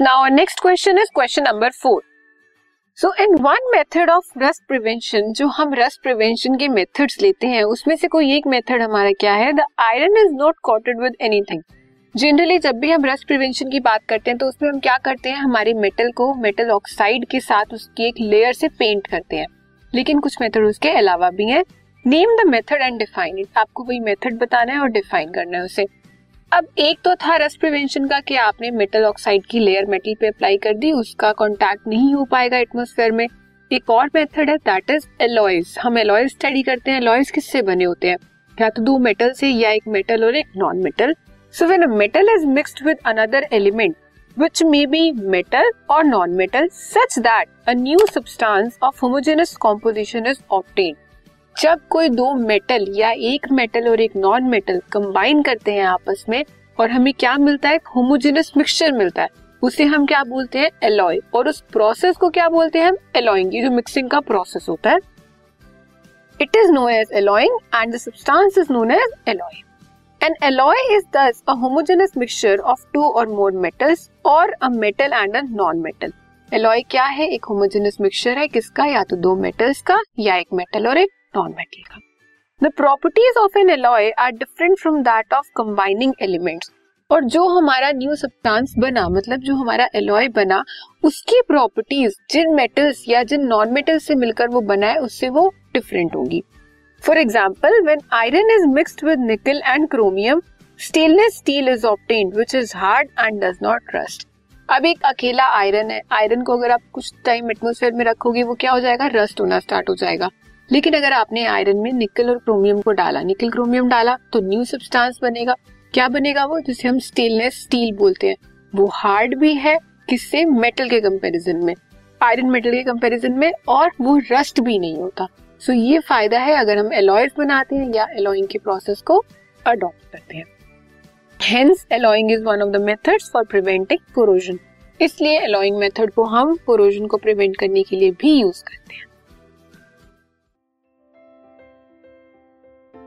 now, our next question is question number four. So in one method of rust prevention जो हम rust prevention के methods लेते हैं, उसमें से कोई एक मेथड हमारा क्या है? The iron is not coated with anything generally जब भी हम रस्ट प्रिवेंशन की बात करते हैं तो उसमें हम क्या करते हैं? हमारे मेटल को मेटल ऑक्साइड के साथ उसकी एक लेयर से पेंट करते हैं. लेकिन कुछ मेथड उसके अलावा भी हैं. Name the method and define it आपको वही मेथड बताना है और डिफाइन करना है उसे. अब एक तो था रस्ट प्रिवेंशन का कि आपने मेटल ऑक्साइड की लेयर मेटल पे अप्लाई कर दी, उसका कांटेक्ट नहीं हो पाएगा एटमोस्फेयर में। एक और मेथड है दैट इज़ एलॉयज हम एलॉयज स्टडी करते हैं। एलॉयज किससे बने होते हैं? या तो दो मेटल से, या एक मेटल और एक non metal so when a metal is mixed with another element which may be metal or non-metal, such that a new substance of homogeneous composition is obtained. जब कोई दो मेटल या एक मेटल और एक नॉन मेटल कंबाइन करते हैं आपस में और हमें क्या मिलता है? होमोजेनस मिक्सचर मिलता है। उसे हम क्या बोलते हैं? एलॉय और उस प्रोसेस को क्या बोलते हैं हम? एलॉइंग जो मिक्सिंग का प्रोसेस होता है। It is known as alloying and the substance is known as alloy an alloy is thus a homogeneous mixture of two और मोर मेटल्स और a metal and a non metal alloy क्या है? एक homogeneous mixture है किसका? या तो दो मेटल्स का या एक मेटल और एक नॉन मेटल का the properties of an alloy are different from that of combining elements और जो हमारा न्यू सब्सटेंस बना मतलब जो हमारा एलॉय बना, उसकी प्रॉपर्टीज़ जिन मेटल्स या जिन नॉन मेटल्स से मिलकर वो बना है, उससे वो डिफरेंट होगी। For example when iron is mixed with nickel and chromium stainless steel is obtained which is hard and does not rust अब एक अकेला आयरन है। आयरन को अगर आप कुछ टाइम एटमोसफेयर में रखोगे, वो क्या हो जाएगा? रस्ट होना स्टार्ट हो जाएगा। लेकिन अगर आपने आयरन में निकल और क्रोमियम को डाला निकल क्रोमियम डाला तो न्यू सब्सटेंस बनेगा। क्या बनेगा वो? जिसे हम स्टेनलेस स्टील बोलते हैं। वो हार्ड भी है किससे? मेटल के कंपैरिजन में। आयरन मेटल के कंपैरिजन में और वो रस्ट भी नहीं होता। सो ये फ़ायदा है अगर हम एलॉयज बनाते हैं या एलॉइंग के प्रोसेस को अडॉप्ट करते हैं। Hence alloying is one of the methods for preventing corrosion इसलिए एलॉइंग मेथड को हम कोरोजन को प्रिवेंट करने के लिए भी यूज़ करते हैं।